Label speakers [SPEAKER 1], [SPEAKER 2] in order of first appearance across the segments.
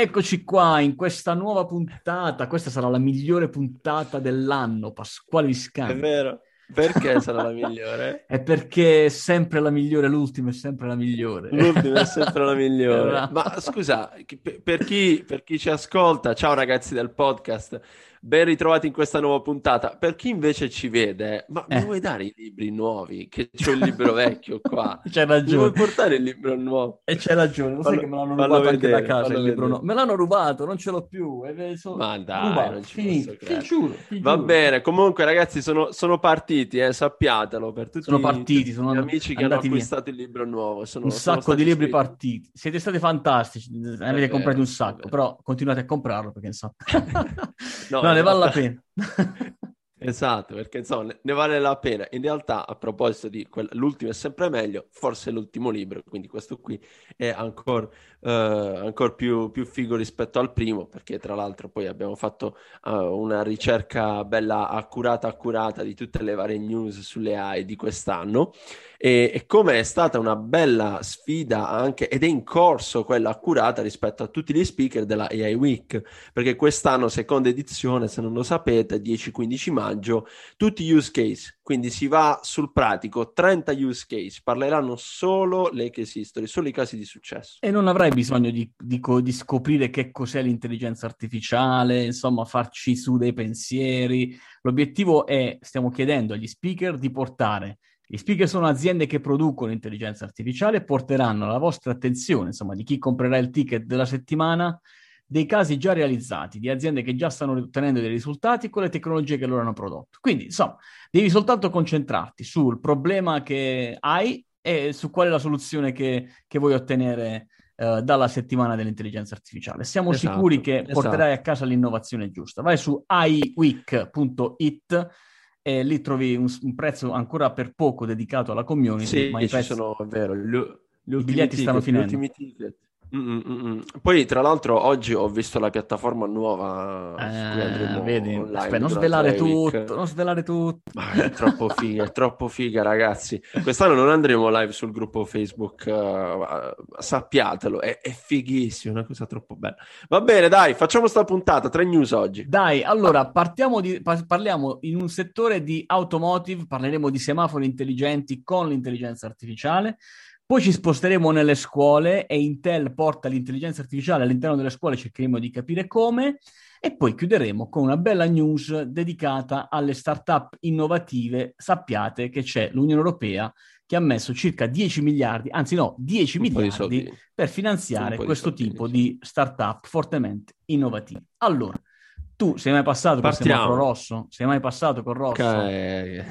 [SPEAKER 1] Eccoci qua in questa nuova puntata. Questa sarà la migliore puntata dell'anno, Pasquale Viscanti.
[SPEAKER 2] È vero. Perché sarà la migliore?
[SPEAKER 1] È perché è sempre la migliore, l'ultima è sempre la migliore.
[SPEAKER 2] L'ultima è sempre la migliore. Ma scusa, per chi, per chi ci ascolta, ciao ragazzi del podcast, Ben ritrovati in questa nuova puntata. Per chi invece ci vede, ma eh. mi vuoi dare i libri nuovi? Che c'ho il libro vecchio qua.
[SPEAKER 1] C'hai ragione. Mi
[SPEAKER 2] vuoi portare il libro nuovo?
[SPEAKER 1] E c'è ragione, lo sai che me l'hanno rubato vedere, anche da casa il libro nuovo. Me l'hanno rubato, non ce l'ho più.
[SPEAKER 2] So... Ma dai, rubato. non ci Finito. ti giuro, ti Va giuro. bene, comunque ragazzi sono, sono partiti, eh, sappiatelo, per tutti
[SPEAKER 1] sono partiti, sono
[SPEAKER 2] gli amici che hanno acquistato via. il libro nuovo.
[SPEAKER 1] Sono, un sacco di libri scritti. partiti. Siete stati fantastici, ne avete comprati un sacco, però continuate a comprarlo perché insomma... no, no ne vale la pena.
[SPEAKER 2] Esatto, perché insomma ne vale la pena. In realtà, a proposito di quella, l'ultimo è sempre meglio, forse l'ultimo libro, quindi questo qui è ancora uh, ancor più, più, figo rispetto al primo, perché tra l'altro poi abbiamo fatto uh, una ricerca bella accurata, accurata di tutte le varie news sulle AI di quest'anno e, e come è stata una bella sfida anche, ed è in corso quella accurata rispetto a tutti gli speaker della AI Week, perché quest'anno, seconda edizione, se non lo sapete, 10-15 maggio, tutti use case, quindi si va sul pratico, 30 use case, parleranno solo le case history, solo i casi di successo.
[SPEAKER 1] E non avrai bisogno di, di, di scoprire che cos'è l'intelligenza artificiale, insomma, farci su dei pensieri. L'obiettivo è, stiamo chiedendo agli speaker di portare gli speaker sono aziende che producono intelligenza artificiale porteranno alla vostra attenzione, insomma, di chi comprerà il ticket della settimana, dei casi già realizzati, di aziende che già stanno ottenendo dei risultati con le tecnologie che loro hanno prodotto. Quindi, insomma, devi soltanto concentrarti sul problema che hai e su qual è la soluzione che, che vuoi ottenere uh, dalla settimana dell'intelligenza artificiale. Siamo esatto, sicuri che esatto. porterai a casa l'innovazione giusta. Vai su iweek.it e lì trovi un, un, prezzo ancora per poco dedicato alla community.
[SPEAKER 2] Sì, ma i prezzi, sono, vero, gli,
[SPEAKER 1] gli biglietti ticket, stanno finendo.
[SPEAKER 2] Mm-mm-mm. Poi, tra l'altro, oggi ho visto la piattaforma nuova
[SPEAKER 1] eh, vedi, aspetta, non svelare tutto, non svelare tutto.
[SPEAKER 2] Ma è troppo figa, è troppo figa, ragazzi. Quest'anno non andremo live sul gruppo Facebook, uh, sappiatelo, è, è fighissimo, una cosa troppo bella. Va bene, dai, facciamo sta puntata, tre news oggi.
[SPEAKER 1] Dai, allora, partiamo di, parliamo in un settore di automotive, parleremo di semafori intelligenti con l'intelligenza artificiale. Poi ci sposteremo nelle scuole e Intel porta l'intelligenza artificiale all'interno delle scuole, cercheremo di capire come. E poi chiuderemo con una bella news dedicata alle start-up innovative. Sappiate che c'è l'Unione Europea che ha messo circa 10 miliardi, anzi no, 10 Un miliardi per finanziare questo di tipo di start-up fortemente innovative. Allora, tu sei mai passato con il semaforo rosso? Sei mai passato con rosso?
[SPEAKER 2] Okay.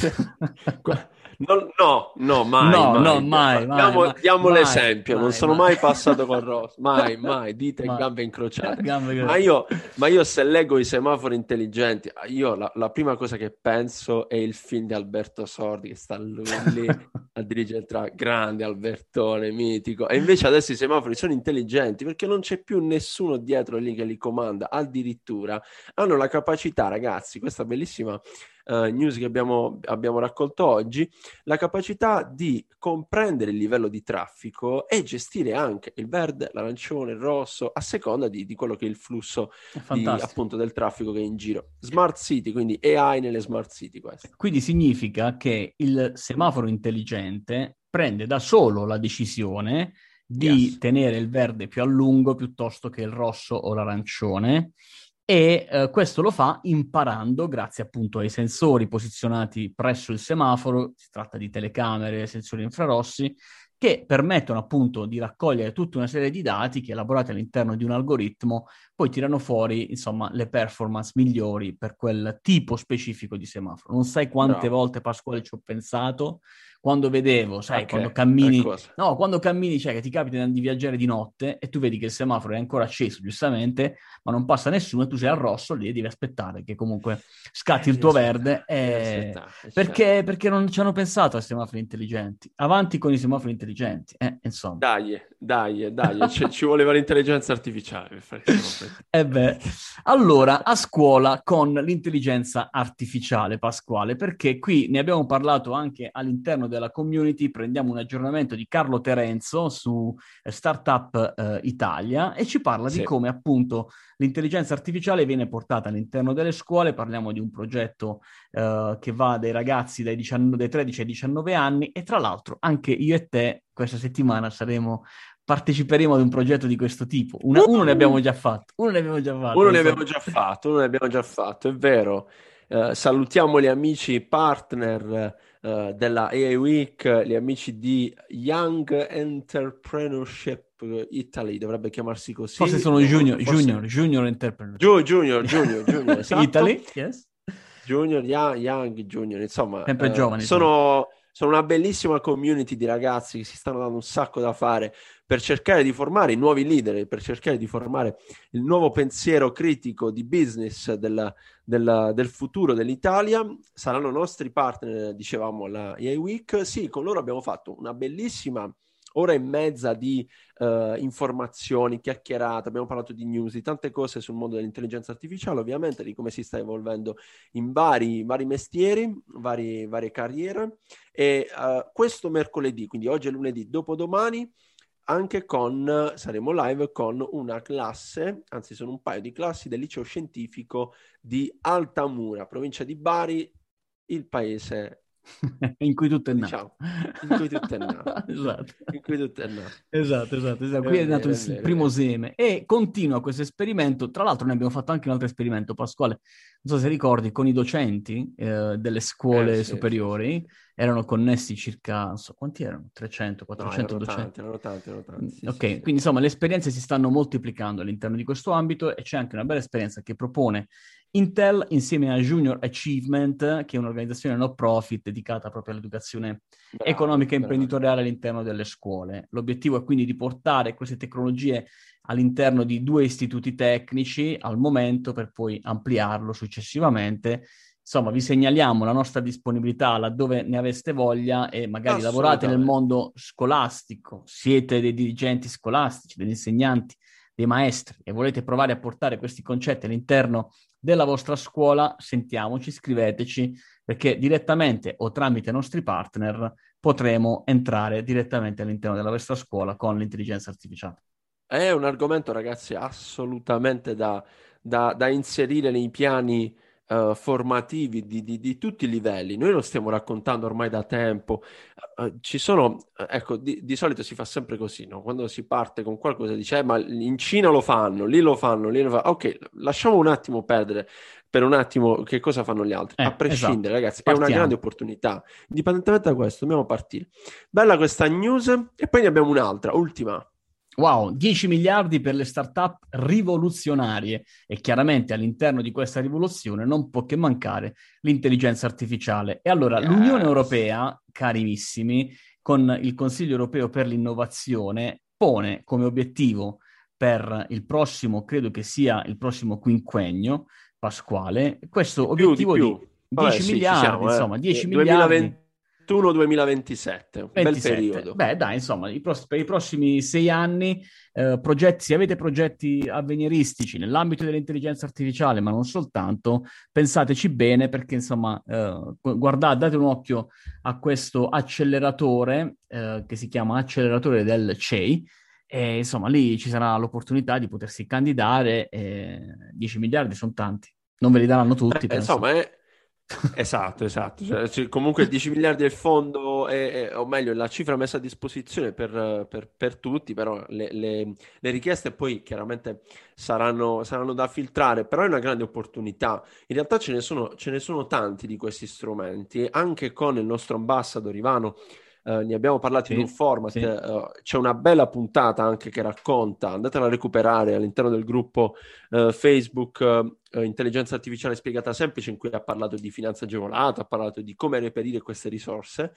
[SPEAKER 2] No, no, no, mai.
[SPEAKER 1] No,
[SPEAKER 2] mai.
[SPEAKER 1] no, mai.
[SPEAKER 2] Diamo,
[SPEAKER 1] mai,
[SPEAKER 2] diamo mai, l'esempio, non sono mai passato con Ross, mai, mai, dite gambe incrociate. Gambe ma, io, ma, io, se leggo i semafori intelligenti, io la, la, prima cosa che penso è il film di Alberto Sordi, che sta lì a dirigere tra grande Albertone, mitico. E invece adesso i semafori sono intelligenti perché non c'è più nessuno dietro lì che li comanda, addirittura hanno la capacità, ragazzi, questa bellissima uh, news che abbiamo, abbiamo raccolto oggi, la capacità di comprendere il livello di traffico e gestire anche il verde, l'arancione, il rosso, a seconda di, di quello che è il flusso di, appunto del traffico che è in giro. Smart City, quindi AI nelle smart city questo.
[SPEAKER 1] Quindi significa che il semaforo intelligente prende da solo la decisione di yes. tenere il verde più a lungo piuttosto che il rosso o l'arancione e eh, questo lo fa imparando grazie appunto ai sensori posizionati presso il semaforo, si tratta di telecamere, sensori infrarossi, che permettono appunto di raccogliere tutta una serie di dati che elaborati all'interno di un algoritmo poi tirano fuori insomma le performance migliori per quel tipo specifico di semaforo. Non sai quante no. volte Pasquale ci ho pensato quando vedevo, sai, okay, quando cammini, no, quando cammini, cioè che ti capita di viaggiare di notte e tu vedi che il semaforo è ancora acceso, giustamente, ma non passa nessuno e tu sei al rosso lì e devi aspettare che comunque scatti eh, il tuo verde. E... Perché, perché, non ci hanno pensato ai semafori intelligenti. Avanti con i semafori intelligenti, eh, insomma.
[SPEAKER 2] Dai, dai, dai, ci, ci voleva l'intelligenza artificiale
[SPEAKER 1] Eh beh, allora, a scuola con l'intelligenza artificiale, Pasquale, perché qui ne abbiamo parlato anche all'interno della community prendiamo un aggiornamento di Carlo Terenzo su eh, Startup eh, Italia e ci parla sì. di come appunto l'intelligenza artificiale viene portata all'interno delle scuole. Parliamo di un progetto eh, che va dai ragazzi dai, 19, dai 13 ai 19 anni e tra l'altro anche io e te questa settimana saremo parteciperemo ad un progetto di questo tipo. Una, uno ne abbiamo già fatto. Uno ne abbiamo già fatto.
[SPEAKER 2] Uno ne abbiamo già fatto, uno ne abbiamo già fatto, è vero. Uh, salutiamo gli amici partner uh, della AI Week, gli amici di Young Entrepreneurship Italy, dovrebbe chiamarsi così.
[SPEAKER 1] Forse sono junior, forse... junior, junior Entrepreneurship.
[SPEAKER 2] junior, junior, junior, esatto.
[SPEAKER 1] Italy, yes.
[SPEAKER 2] Junior, young, young, junior, insomma.
[SPEAKER 1] Sempre uh, giovani.
[SPEAKER 2] Sono... Sono una bellissima community di ragazzi che si stanno dando un sacco da fare per cercare di formare i nuovi leader, per cercare di formare il nuovo pensiero critico di business del, del, del futuro dell'Italia. Saranno nostri partner, dicevamo, alla EA Week. Sì, con loro abbiamo fatto una bellissima ora e mezza di uh, informazioni, chiacchierate, abbiamo parlato di news, di tante cose sul mondo dell'intelligenza artificiale, ovviamente, di come si sta evolvendo in vari, vari mestieri, vari, varie carriere. E uh, questo mercoledì, quindi oggi è lunedì, dopodomani, anche con, saremo live con una classe, anzi sono un paio di classi del liceo scientifico di Altamura, provincia di Bari, il paese
[SPEAKER 1] in cui tutto è
[SPEAKER 2] nato. Diciamo, in cui tutto è nato. esatto. In cui tutto è nato.
[SPEAKER 1] Esatto, esatto. esatto. Qui è, è nato il vero, primo seme e continua questo esperimento. Tra l'altro ne abbiamo fatto anche un altro esperimento, Pasquale. Non so se ricordi, con i docenti eh, delle scuole eh, sì, superiori. Sì, sì. Erano connessi circa, non so, quanti erano? 300, 400 no,
[SPEAKER 2] erano
[SPEAKER 1] docenti?
[SPEAKER 2] Tanti, erano tanti, erano tanti.
[SPEAKER 1] ok, quindi insomma le esperienze si stanno moltiplicando all'interno di questo ambito e c'è anche una bella esperienza che propone Intel insieme a Junior Achievement, che è un'organizzazione no profit dedicata proprio all'educazione bravo, economica e imprenditoriale all'interno delle scuole. L'obiettivo è quindi di portare queste tecnologie all'interno di due istituti tecnici al momento per poi ampliarlo successivamente. Insomma, vi segnaliamo la nostra disponibilità laddove ne aveste voglia e magari lavorate nel mondo scolastico, siete dei dirigenti scolastici, degli insegnanti, dei maestri e volete provare a portare questi concetti all'interno della vostra scuola, sentiamoci, scriveteci, perché direttamente o tramite i nostri partner potremo entrare direttamente all'interno della vostra scuola con l'intelligenza artificiale.
[SPEAKER 2] È un argomento, ragazzi, assolutamente da, da, da inserire nei piani uh, formativi di, di, di, tutti i livelli. Noi lo stiamo raccontando ormai da tempo. Uh, ci sono, ecco, di, di, solito si fa sempre così, no? Quando si parte con qualcosa, dice, eh, ma in Cina lo fanno, lì lo fanno, lì lo fanno. Ok, lasciamo un attimo perdere per un attimo che cosa fanno gli altri. Eh, a prescindere, esatto. ragazzi, Partiamo. è una grande opportunità. Indipendentemente da questo, dobbiamo partire. Bella questa news e poi ne abbiamo un'altra, ultima.
[SPEAKER 1] Wow, 10 miliardi per le start-up rivoluzionarie e chiaramente all'interno di questa rivoluzione non può che mancare l'intelligenza artificiale. E allora yes. l'Unione Europea, carissimi, con il Consiglio Europeo per l'innovazione, pone come obiettivo per il prossimo, credo che sia il prossimo quinquennio, Pasquale, questo di obiettivo più, di, più. 10 Vabbè, miliardi, sì, siamo, insomma, 10 eh. miliardi.
[SPEAKER 2] 2020 2021-2027, un 27. bel periodo.
[SPEAKER 1] Beh, dai, insomma, i pross- per i prossimi sei anni, eh, progetti, se avete progetti avveniristici nell'ambito dell'intelligenza artificiale, ma non soltanto, pensateci bene perché, insomma, eh, guardate, date un occhio a questo acceleratore eh, che si chiama acceleratore del CEI, e insomma lì ci sarà l'opportunità di potersi candidare, 10 miliardi sono tanti, non ve li daranno tutti.
[SPEAKER 2] Eh, insomma, è esatto, esatto. Cioè, comunque 10 miliardi del fondo, è, è, o meglio, la cifra messa a disposizione per, per, per tutti, però le, le, le, richieste poi chiaramente saranno, saranno, da filtrare, però è una grande opportunità. In realtà ce ne sono, ce ne sono tanti di questi strumenti, anche con il nostro ambassador Ivano. Uh, ne abbiamo parlato sì, in un format, sì. uh, c'è una bella puntata anche che racconta, andatela a recuperare all'interno del gruppo uh, Facebook Intelligenza Artificiale Spiegata Semplice in cui ha parlato di finanza agevolata, ha parlato di come reperire queste risorse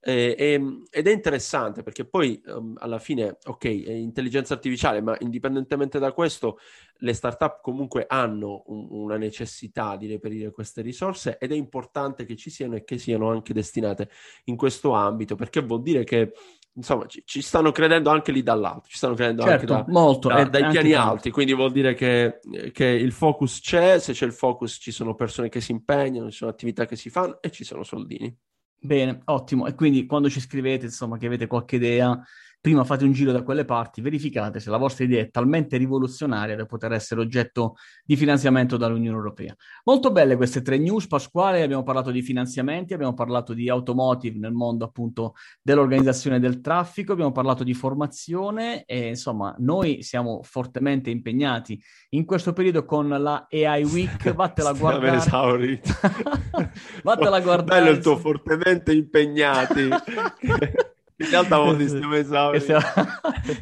[SPEAKER 2] eh, e, ed è interessante perché poi um, alla fine, ok, è intelligenza artificiale, ma indipendentemente da questo, le startup comunque hanno un, una necessità di reperire queste risorse ed è importante che ci siano e che siano anche destinate in questo ambito perché vuol dire che insomma ci, ci stanno credendo anche lì dall'alto, ci stanno credendo
[SPEAKER 1] certo,
[SPEAKER 2] anche
[SPEAKER 1] da, molto,
[SPEAKER 2] da, dai piani tanto. alti, quindi vuol dire che, che il focus c'è, se c'è il focus ci sono persone che si impegnano, ci sono attività che si fanno e ci sono soldini.
[SPEAKER 1] Bene, ottimo. E quindi quando ci scrivete, insomma, che avete qualche idea, prima fate un giro da quelle parti, verificate se la vostra idea è talmente rivoluzionaria da poter essere oggetto di finanziamento dall'Unione Europea. Molto belle queste tre news, Pasquale, abbiamo parlato di finanziamenti, abbiamo parlato di automotive nel mondo appunto dell'organizzazione del traffico, abbiamo parlato di formazione e insomma noi siamo fortemente impegnati in questo periodo con la AI Week, vattela a guardare.
[SPEAKER 2] esaurito.
[SPEAKER 1] vattela a guardare.
[SPEAKER 2] Bello il tuo fortemente impegnati. In realtà siamo esauriti.
[SPEAKER 1] Siamo,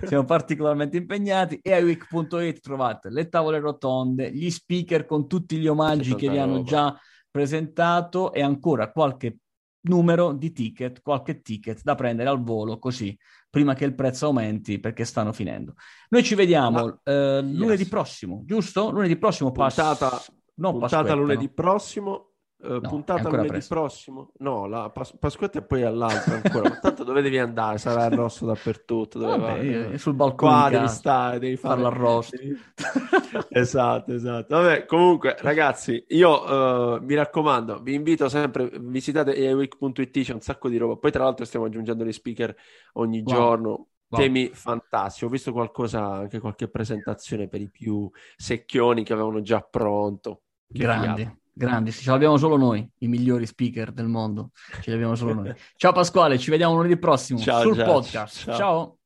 [SPEAKER 1] siamo particolarmente impegnati. E a week.it trovate le tavole rotonde, gli speaker con tutti gli omaggi che vi hanno già presentato e ancora qualche numero di ticket, qualche ticket da prendere al volo così prima che il prezzo aumenti perché stanno finendo. Noi ci vediamo ah, eh, lunedì yes. prossimo, giusto? Lunedì prossimo
[SPEAKER 2] puntata, pass- non puntata lunedì prossimo Uh, no, puntata lunedì presto. prossimo? No, la Pas- Pasquetta e poi all'altra ancora. Ma tanto dove devi andare? Sarà arrosto dappertutto. Dove
[SPEAKER 1] Vabbè, vai? sul balcone. Qua
[SPEAKER 2] devi stare, devi fare
[SPEAKER 1] l'arrosto.
[SPEAKER 2] esatto, esatto. Vabbè, comunque, ragazzi, io uh, mi raccomando, vi invito sempre, visitate aiweek.it, c'è un sacco di roba. Poi, tra l'altro, stiamo aggiungendo le speaker ogni wow. giorno. Wow. Temi fantastici. Ho visto qualcosa, anche qualche presentazione per i più secchioni che avevano già pronto.
[SPEAKER 1] Che Grandi. Fiato. Grandi, ce l'abbiamo solo noi, i migliori speaker del mondo. Ce li abbiamo solo noi. Ciao Pasquale, ci vediamo lunedì prossimo
[SPEAKER 2] ciao,
[SPEAKER 1] sul
[SPEAKER 2] ciao,
[SPEAKER 1] podcast. ciao. ciao.